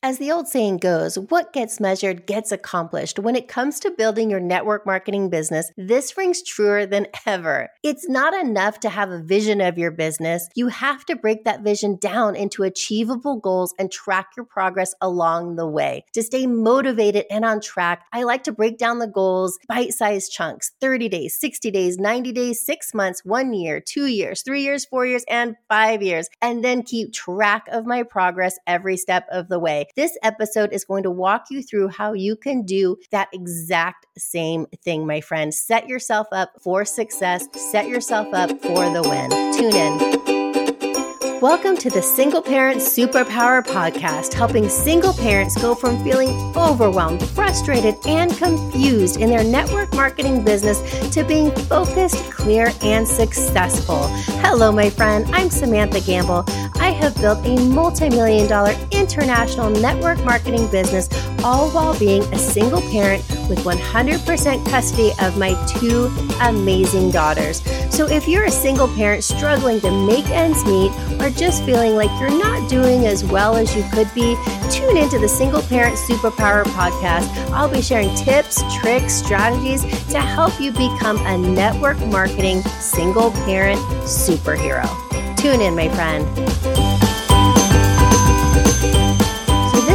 As the old saying goes, what gets measured gets accomplished. When it comes to building your network marketing business, this rings truer than ever. It's not enough to have a vision of your business. You have to break that vision down into achievable goals and track your progress along the way. To stay motivated and on track, I like to break down the goals bite sized chunks 30 days, 60 days, 90 days, six months, one year, two years, three years, four years, and five years, and then keep track of my progress every step of the way. This episode is going to walk you through how you can do that exact same thing, my friend. Set yourself up for success, set yourself up for the win. Tune in. Welcome to the Single Parent Superpower Podcast, helping single parents go from feeling overwhelmed, frustrated, and confused in their network marketing business to being focused, clear, and successful. Hello, my friend. I'm Samantha Gamble. I have built a multi million dollar international network marketing business, all while being a single parent with 100% custody of my two amazing daughters. So if you're a single parent struggling to make ends meet or just feeling like you're not doing as well as you could be, tune into the Single Parent Superpower podcast. I'll be sharing tips, tricks, strategies to help you become a network marketing single parent superhero. Tune in, my friend.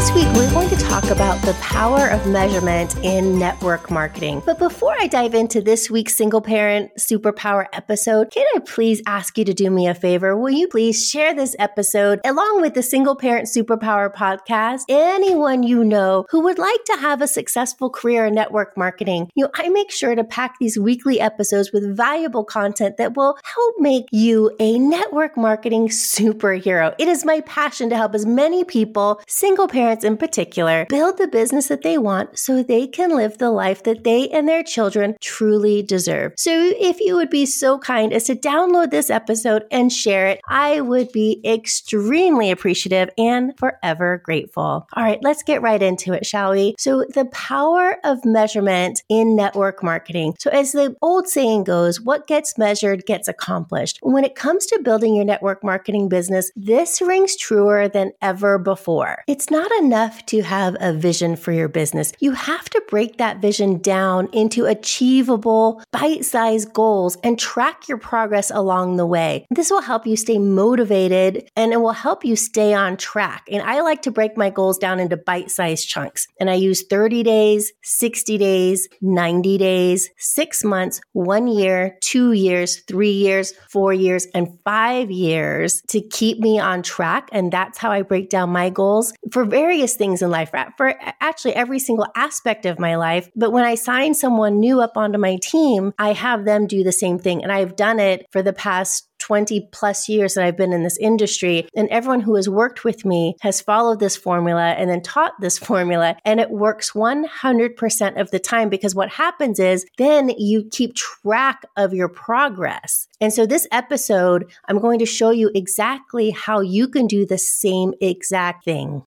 This week, we're going to talk about the power of measurement in network marketing. But before I dive into this week's single parent superpower episode, can I please ask you to do me a favor? Will you please share this episode along with the single parent superpower podcast? Anyone you know who would like to have a successful career in network marketing, you know, I make sure to pack these weekly episodes with valuable content that will help make you a network marketing superhero. It is my passion to help as many people, single parents, parents in particular build the business that they want so they can live the life that they and their children truly deserve. So if you would be so kind as to download this episode and share it, I would be extremely appreciative and forever grateful. All right, let's get right into it, shall we? So the power of measurement in network marketing. So as the old saying goes, what gets measured gets accomplished. When it comes to building your network marketing business, this rings truer than ever before. It's not enough to have a vision for your business. You have to break that vision down into achievable, bite sized goals and track your progress along the way. This will help you stay motivated and it will help you stay on track. And I like to break my goals down into bite sized chunks. And I use 30 days, 60 days, 90 days, six months, one year, two years, three years, four years, and five years to keep me on track. And that's how I break down my goals for very various things in life, for actually every single aspect of my life. But when I sign someone new up onto my team, I have them do the same thing. And I've done it for the past 20 plus years that I've been in this industry. And everyone who has worked with me has followed this formula and then taught this formula. And it works 100% of the time because what happens is then you keep track of your progress. And so this episode, I'm going to show you exactly how you can do the same exact thing.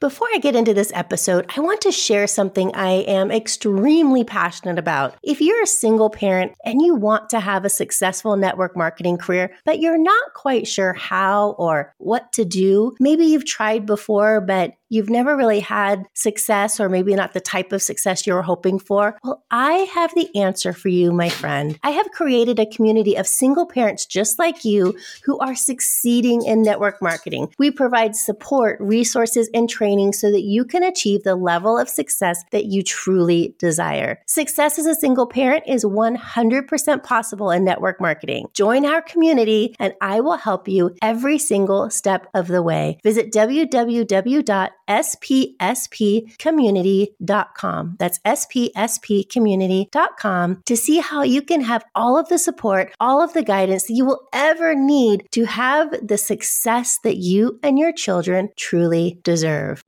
Before I get into this episode, I want to share something I am extremely passionate about. If you're a single parent and you want to have a successful network marketing career, but you're not quite sure how or what to do, maybe you've tried before, but you've never really had success, or maybe not the type of success you were hoping for? Well, I have the answer for you, my friend. I have created a community of single parents just like you who are succeeding in network marketing. We provide support, resources, and training so that you can achieve the level of success that you truly desire. Success as a single parent is 100% possible in network marketing. Join our community and I will help you every single step of the way. Visit www spspcommunity.com. That's spspcommunity.com to see how you can have all of the support, all of the guidance that you will ever need to have the success that you and your children truly deserve.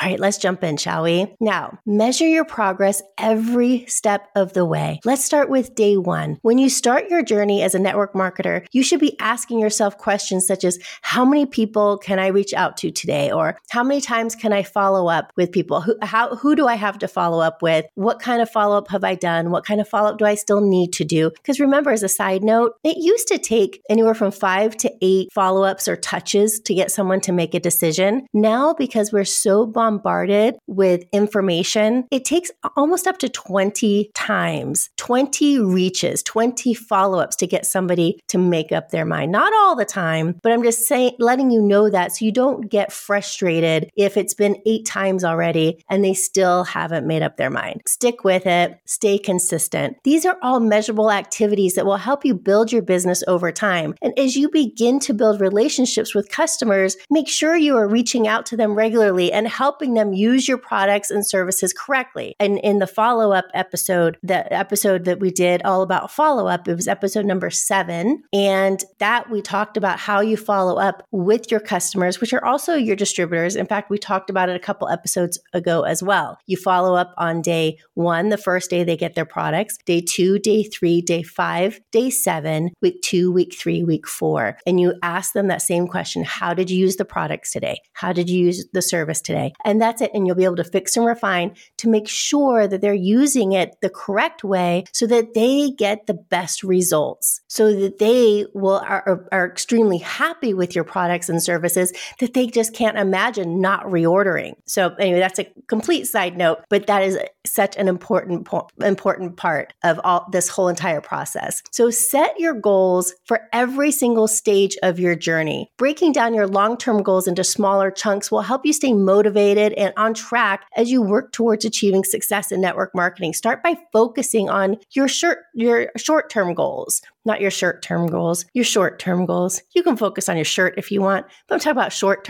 All right, let's jump in, shall we? Now, measure your progress every step of the way. Let's start with day one. When you start your journey as a network marketer, you should be asking yourself questions such as how many people can I reach out to today? Or how many times can I follow up with people? Who, how, who do I have to follow up with? What kind of follow up have I done? What kind of follow up do I still need to do? Because remember, as a side note, it used to take anywhere from five to eight follow ups or touches to get someone to make a decision. Now, because we're so bombarded with information, it takes almost up to 20 times, 20 reaches, 20 follow ups to get somebody to make up their mind. Not all the time, but I'm just saying, letting you know that so you don't get frustrated if it's been eight times already and they still haven't made up their mind. Stick with it, stay consistent. These are all measurable activities that will help you build your business over time. And as you begin to build relationships with customers, make sure you are reaching out to them regularly and helping them use your products and services correctly. And in the follow up episode, the episode that we did all about follow up, it was episode number seven. And that we talked about how you follow up with your customers, which are also your distributors. In fact, we talked about it a couple episodes ago as well. You follow up on day one, the first day they get their products, day two, day three, day five, day seven, week two, week three, week four. And you ask them that same question How did you use the products today? How did you use the service today? And that's it. And you'll be able to fix and refine to make sure that they're using it the correct way so that they get the best results, so that they will are, are extremely happy with your products and services that they just can't imagine not reordering. So anyway, that's a complete side note, but that is such an important important part of all this whole entire process. So set your goals for every single stage of your journey. Breaking down your long-term goals into smaller chunks will help you stay motivated and on track as you work towards achieving success in network marketing. Start by focusing on your short your short-term goals not your short term goals, your short term goals. You can focus on your shirt if you want, but I'm talking about short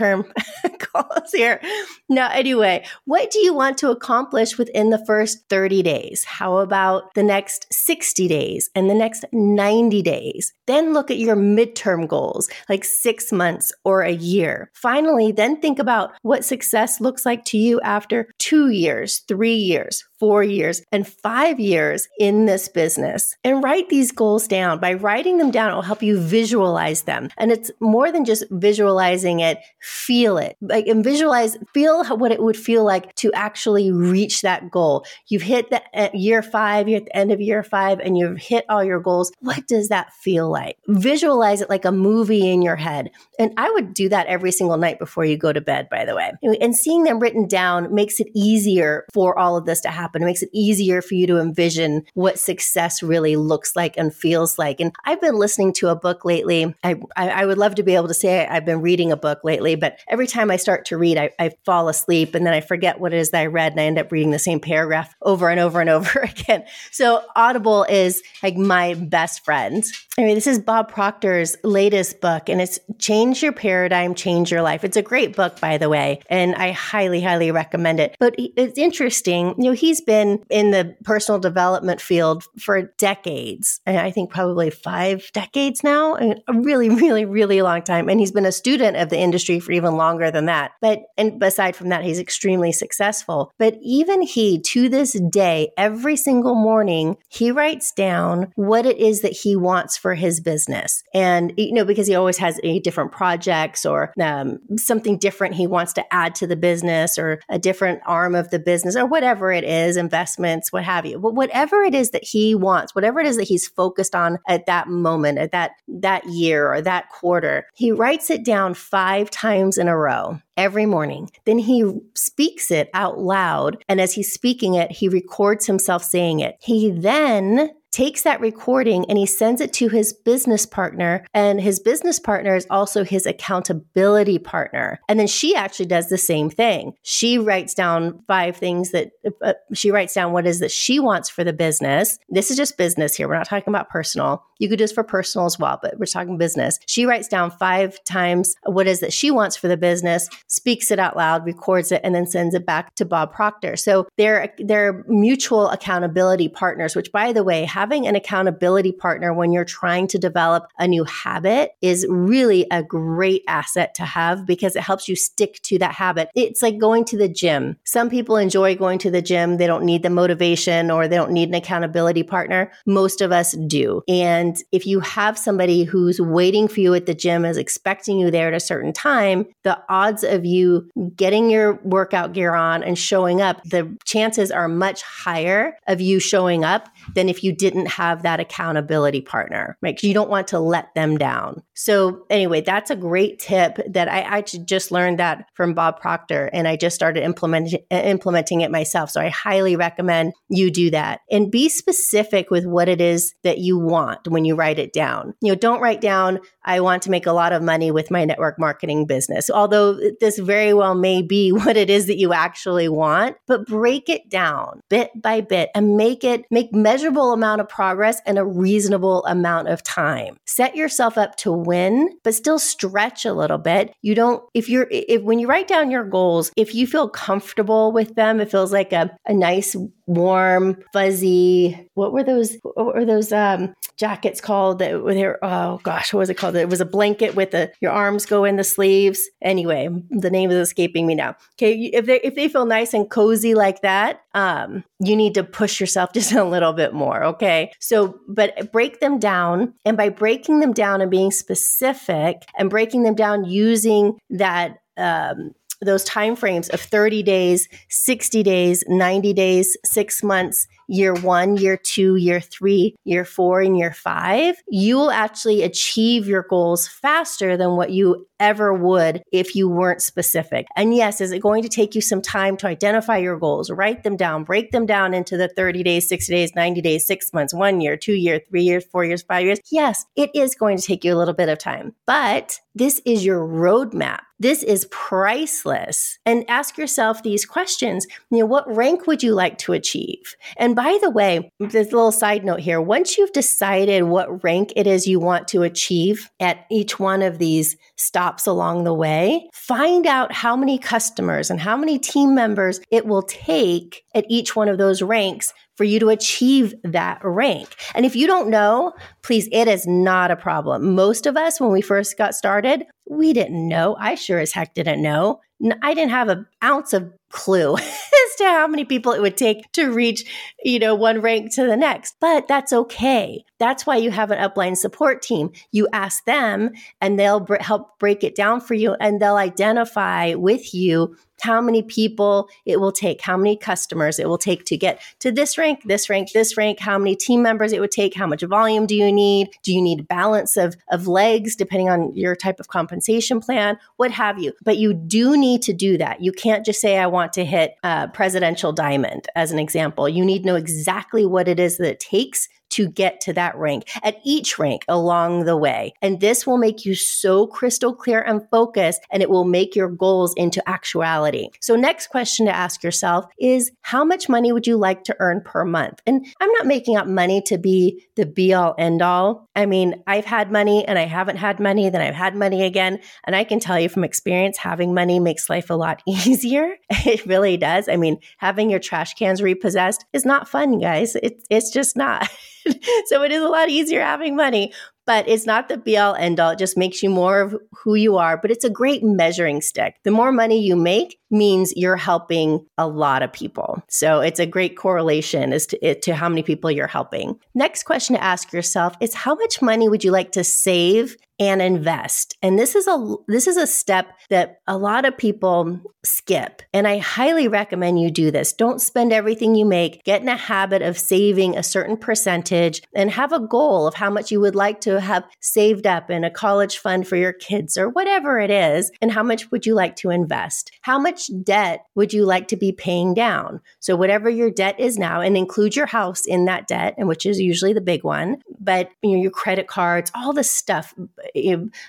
goals here. Now, anyway, what do you want to accomplish within the first 30 days? How about the next 60 days and the next 90 days? Then look at your midterm goals, like six months or a year. Finally, then think about what success looks like to you after two years, three years, four years, and five years in this business. And write these goals down. By writing them down, it will help you visualize them. And it's more than just visualizing it, feel it. Like and visualize, feel what it would feel like to actually reach that goal. You've hit the uh, year five, you're at the end of year five, and you've hit all your goals. What does that feel like? Visualize it like a movie in your head. And I would do that every single night before you go to bed, by the way. And seeing them written down makes it easier for all of this to happen happen. It makes it easier for you to envision what success really looks like and feels like. And I've been listening to a book lately. I, I, I would love to be able to say I've been reading a book lately, but every time I start to read, I, I fall asleep and then I forget what it is that I read and I end up reading the same paragraph over and over and over again. So Audible is like my best friend. Anyway, this is Bob Proctor's latest book and it's Change Your Paradigm, Change Your Life. It's a great book, by the way, and I highly, highly recommend it. But it's interesting. You know, he's been in the personal development field for decades. And I think probably five decades now, a really, really, really long time. And he's been a student of the industry for even longer than that. But, and aside from that, he's extremely successful. But even he, to this day, every single morning, he writes down what it is that he wants for his business. And, you know, because he always has different projects or um, something different he wants to add to the business or a different arm of the business or whatever it is investments, what have you. But whatever it is that he wants, whatever it is that he's focused on at that moment, at that that year or that quarter, he writes it down five times in a row every morning. Then he speaks it out loud. And as he's speaking it, he records himself saying it. He then takes that recording and he sends it to his business partner. And his business partner is also his accountability partner. And then she actually does the same thing. She writes down five things that uh, she writes down what is that she wants for the business. This is just business here. We're not talking about personal. You could do this for personal as well, but we're talking business. She writes down five times what is that she wants for the business, speaks it out loud, records it, and then sends it back to Bob Proctor. So they're they're mutual accountability partners, which by the way, have having an accountability partner when you're trying to develop a new habit is really a great asset to have because it helps you stick to that habit. It's like going to the gym. Some people enjoy going to the gym. They don't need the motivation or they don't need an accountability partner. Most of us do. And if you have somebody who's waiting for you at the gym, is expecting you there at a certain time, the odds of you getting your workout gear on and showing up, the chances are much higher of you showing up than if you didn't have that accountability partner, right? You don't want to let them down. So, anyway, that's a great tip that I, I just learned that from Bob Proctor and I just started implementing, implementing it myself. So, I highly recommend you do that and be specific with what it is that you want when you write it down. You know, don't write down, I want to make a lot of money with my network marketing business, although this very well may be what it is that you actually want, but break it down bit by bit and make it, make measurable amount of progress in a reasonable amount of time. Set yourself up to win, but still stretch a little bit. You don't, if you're, if when you write down your goals, if you feel comfortable with them, it feels like a, a nice warm, fuzzy. What were those? What were those um, jackets called? That were? Oh gosh, what was it called? It was a blanket with the your arms go in the sleeves. Anyway, the name is escaping me now. Okay, if they if they feel nice and cozy like that, um, you need to push yourself just a little bit more. Okay, so but break them down, and by breaking them down and being specific and breaking them down using that. Um, those time frames of 30 days, 60 days, 90 days, 6 months, year 1, year 2, year 3, year 4 and year 5, you will actually achieve your goals faster than what you ever would if you weren't specific. And yes, is it going to take you some time to identify your goals, write them down, break them down into the 30 days, 60 days, 90 days, 6 months, 1 year, 2 year, 3 years, 4 years, 5 years? Yes, it is going to take you a little bit of time. But this is your roadmap. This is priceless. And ask yourself these questions. You know, what rank would you like to achieve? By the way, this little side note here, once you've decided what rank it is you want to achieve at each one of these stops along the way, find out how many customers and how many team members it will take at each one of those ranks for you to achieve that rank. And if you don't know, please, it is not a problem. Most of us, when we first got started, we didn't know. I sure as heck didn't know. I didn't have an ounce of clue as to how many people it would take to reach, you know, one rank to the next. But that's okay. That's why you have an upline support team. You ask them and they'll br- help break it down for you and they'll identify with you how many people it will take, how many customers it will take to get to this rank, this rank, this rank, how many team members it would take, how much volume do you need? Do you need balance of, of legs depending on your type of compensation plan, what have you? But you do need to do that. You can't just say, I want to hit presidential diamond as an example. You need to know exactly what it is that it takes to get to that rank at each rank along the way. And this will make you so crystal clear and focused, and it will make your goals into actuality. So, next question to ask yourself is how much money would you like to earn per month? And I'm not making up money to be the be all end all. I mean, I've had money and I haven't had money, then I've had money again. And I can tell you from experience, having money makes life a lot easier. It really does. I mean, having your trash cans repossessed is not fun, guys. It's, it's just not. so it is a lot easier having money but it's not the be all end all. It just makes you more of who you are, but it's a great measuring stick. The more money you make means you're helping a lot of people. So it's a great correlation as to, to how many people you're helping. Next question to ask yourself is how much money would you like to save and invest. And this is a this is a step that a lot of people skip. And I highly recommend you do this. Don't spend everything you make. Get in a habit of saving a certain percentage and have a goal of how much you would like to have saved up in a college fund for your kids or whatever it is? And how much would you like to invest? How much debt would you like to be paying down? So, whatever your debt is now, and include your house in that debt, and which is usually the big one, but you know, your credit cards, all the stuff,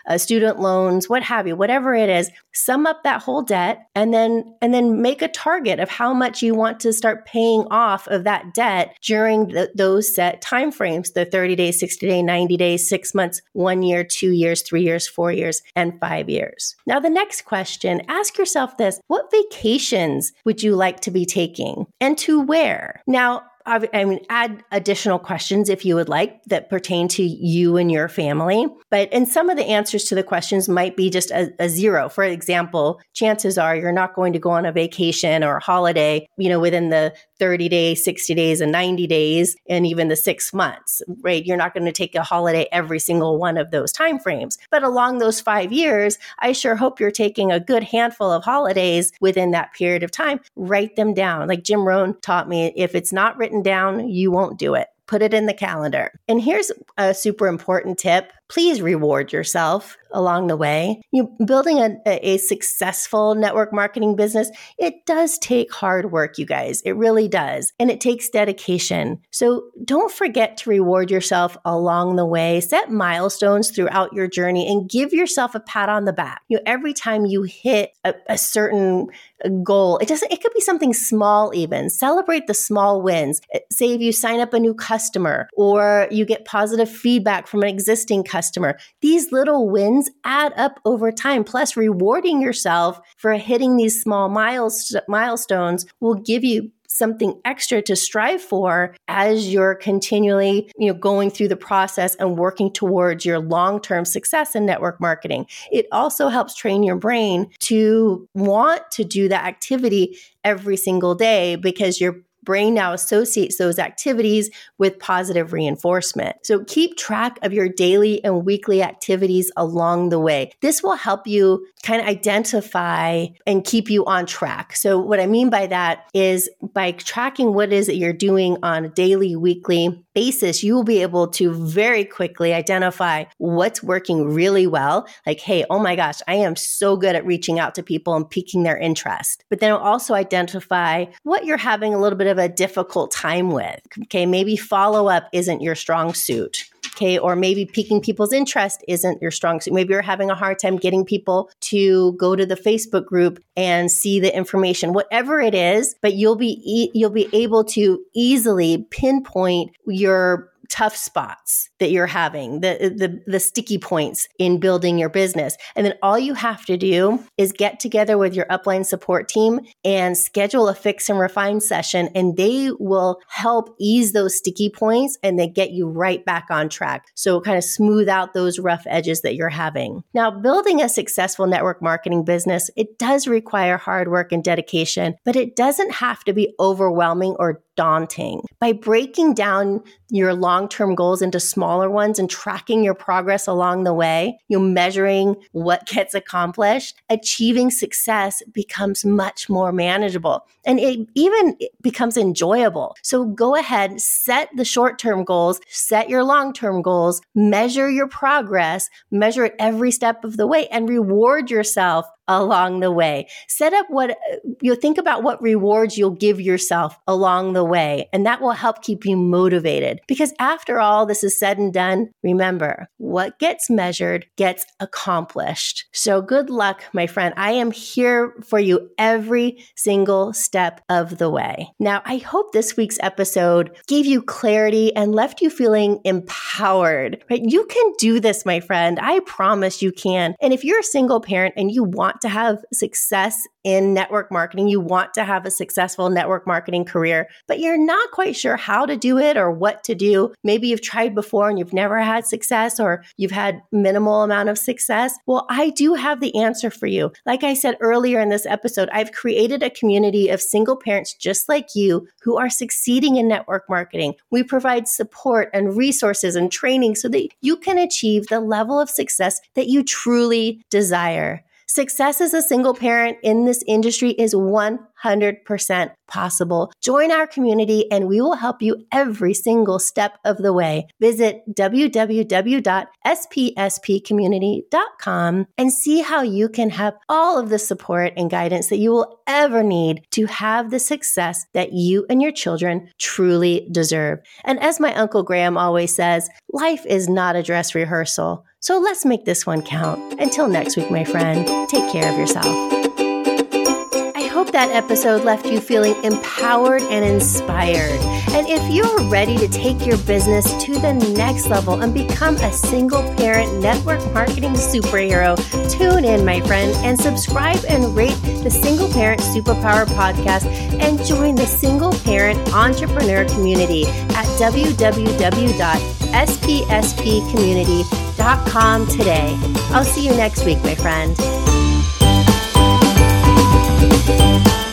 uh, student loans, what have you, whatever it is, sum up that whole debt and then and then make a target of how much you want to start paying off of that debt during the, those set time frames the 30 days 60 days 90 days six months, one year, two years, three years, four years, and five years. Now, the next question ask yourself this what vacations would you like to be taking and to where? Now, I mean, add additional questions if you would like that pertain to you and your family. But and some of the answers to the questions might be just a, a zero. For example, chances are you're not going to go on a vacation or a holiday, you know, within the 30 days, 60 days, and 90 days, and even the six months, right? You're not going to take a holiday every single one of those time frames. But along those five years, I sure hope you're taking a good handful of holidays within that period of time. Write them down. Like Jim Rohn taught me, if it's not written down, you won't do it put it in the calendar. And here's a super important tip please reward yourself along the way. You building a, a successful network marketing business, it does take hard work, you guys. It really does. And it takes dedication. So don't forget to reward yourself along the way. Set milestones throughout your journey and give yourself a pat on the back. You know, every time you hit a, a certain uh, goal, it doesn't, it could be something small even. Celebrate the small wins. Say if you sign up a new customer or you get positive feedback from an existing customer customer. These little wins add up over time. Plus, rewarding yourself for hitting these small milestones will give you something extra to strive for as you're continually you know going through the process and working towards your long-term success in network marketing it also helps train your brain to want to do that activity every single day because you're brain now associates those activities with positive reinforcement. So keep track of your daily and weekly activities along the way. This will help you kind of identify and keep you on track. So what I mean by that is by tracking what is that you're doing on a daily, weekly basis, you will be able to very quickly identify what's working really well. Like, hey, oh my gosh, I am so good at reaching out to people and piquing their interest. But then also identify what you're having a little bit of a difficult time with. Okay, maybe follow up isn't your strong suit. Or maybe piquing people's interest isn't your strong suit. Maybe you're having a hard time getting people to go to the Facebook group and see the information. Whatever it is, but you'll be e- you'll be able to easily pinpoint your tough spots that you're having, the, the, the sticky points in building your business. And then all you have to do is get together with your upline support team and schedule a fix and refine session, and they will help ease those sticky points and they get you right back on track. So kind of smooth out those rough edges that you're having. Now, building a successful network marketing business, it does require hard work and dedication, but it doesn't have to be overwhelming or daunting. By breaking down your long term goals into smaller ones and tracking your progress along the way, you're measuring what gets accomplished, achieving success becomes much more manageable and it even becomes enjoyable. So go ahead, set the short term goals, set your long term goals, measure your progress, measure it every step of the way, and reward yourself along the way. Set up what you think about what rewards you'll give yourself along the way, and that will help keep you motivated. Because after all this is said and done, remember what gets measured gets accomplished. So good luck, my friend. I am here for you every single step of the way. Now, I hope this week's episode gave you clarity and left you feeling empowered. Right? You can do this, my friend. I promise you can. And if you're a single parent and you want want to have success in network marketing, you want to have a successful network marketing career, but you're not quite sure how to do it or what to do. Maybe you've tried before and you've never had success or you've had minimal amount of success. Well, I do have the answer for you. Like I said earlier in this episode, I've created a community of single parents just like you who are succeeding in network marketing. We provide support and resources and training so that you can achieve the level of success that you truly desire. Success as a single parent in this industry is 100% possible. Join our community and we will help you every single step of the way. Visit www.spspcommunity.com and see how you can have all of the support and guidance that you will ever need to have the success that you and your children truly deserve. And as my Uncle Graham always says, life is not a dress rehearsal. So let's make this one count. Until next week, my friend, take care of yourself that episode left you feeling empowered and inspired. And if you're ready to take your business to the next level and become a single parent network marketing superhero, tune in, my friend, and subscribe and rate the Single Parent Superpower podcast and join the single parent entrepreneur community at www.spspcommunity.com today. I'll see you next week, my friend. Thank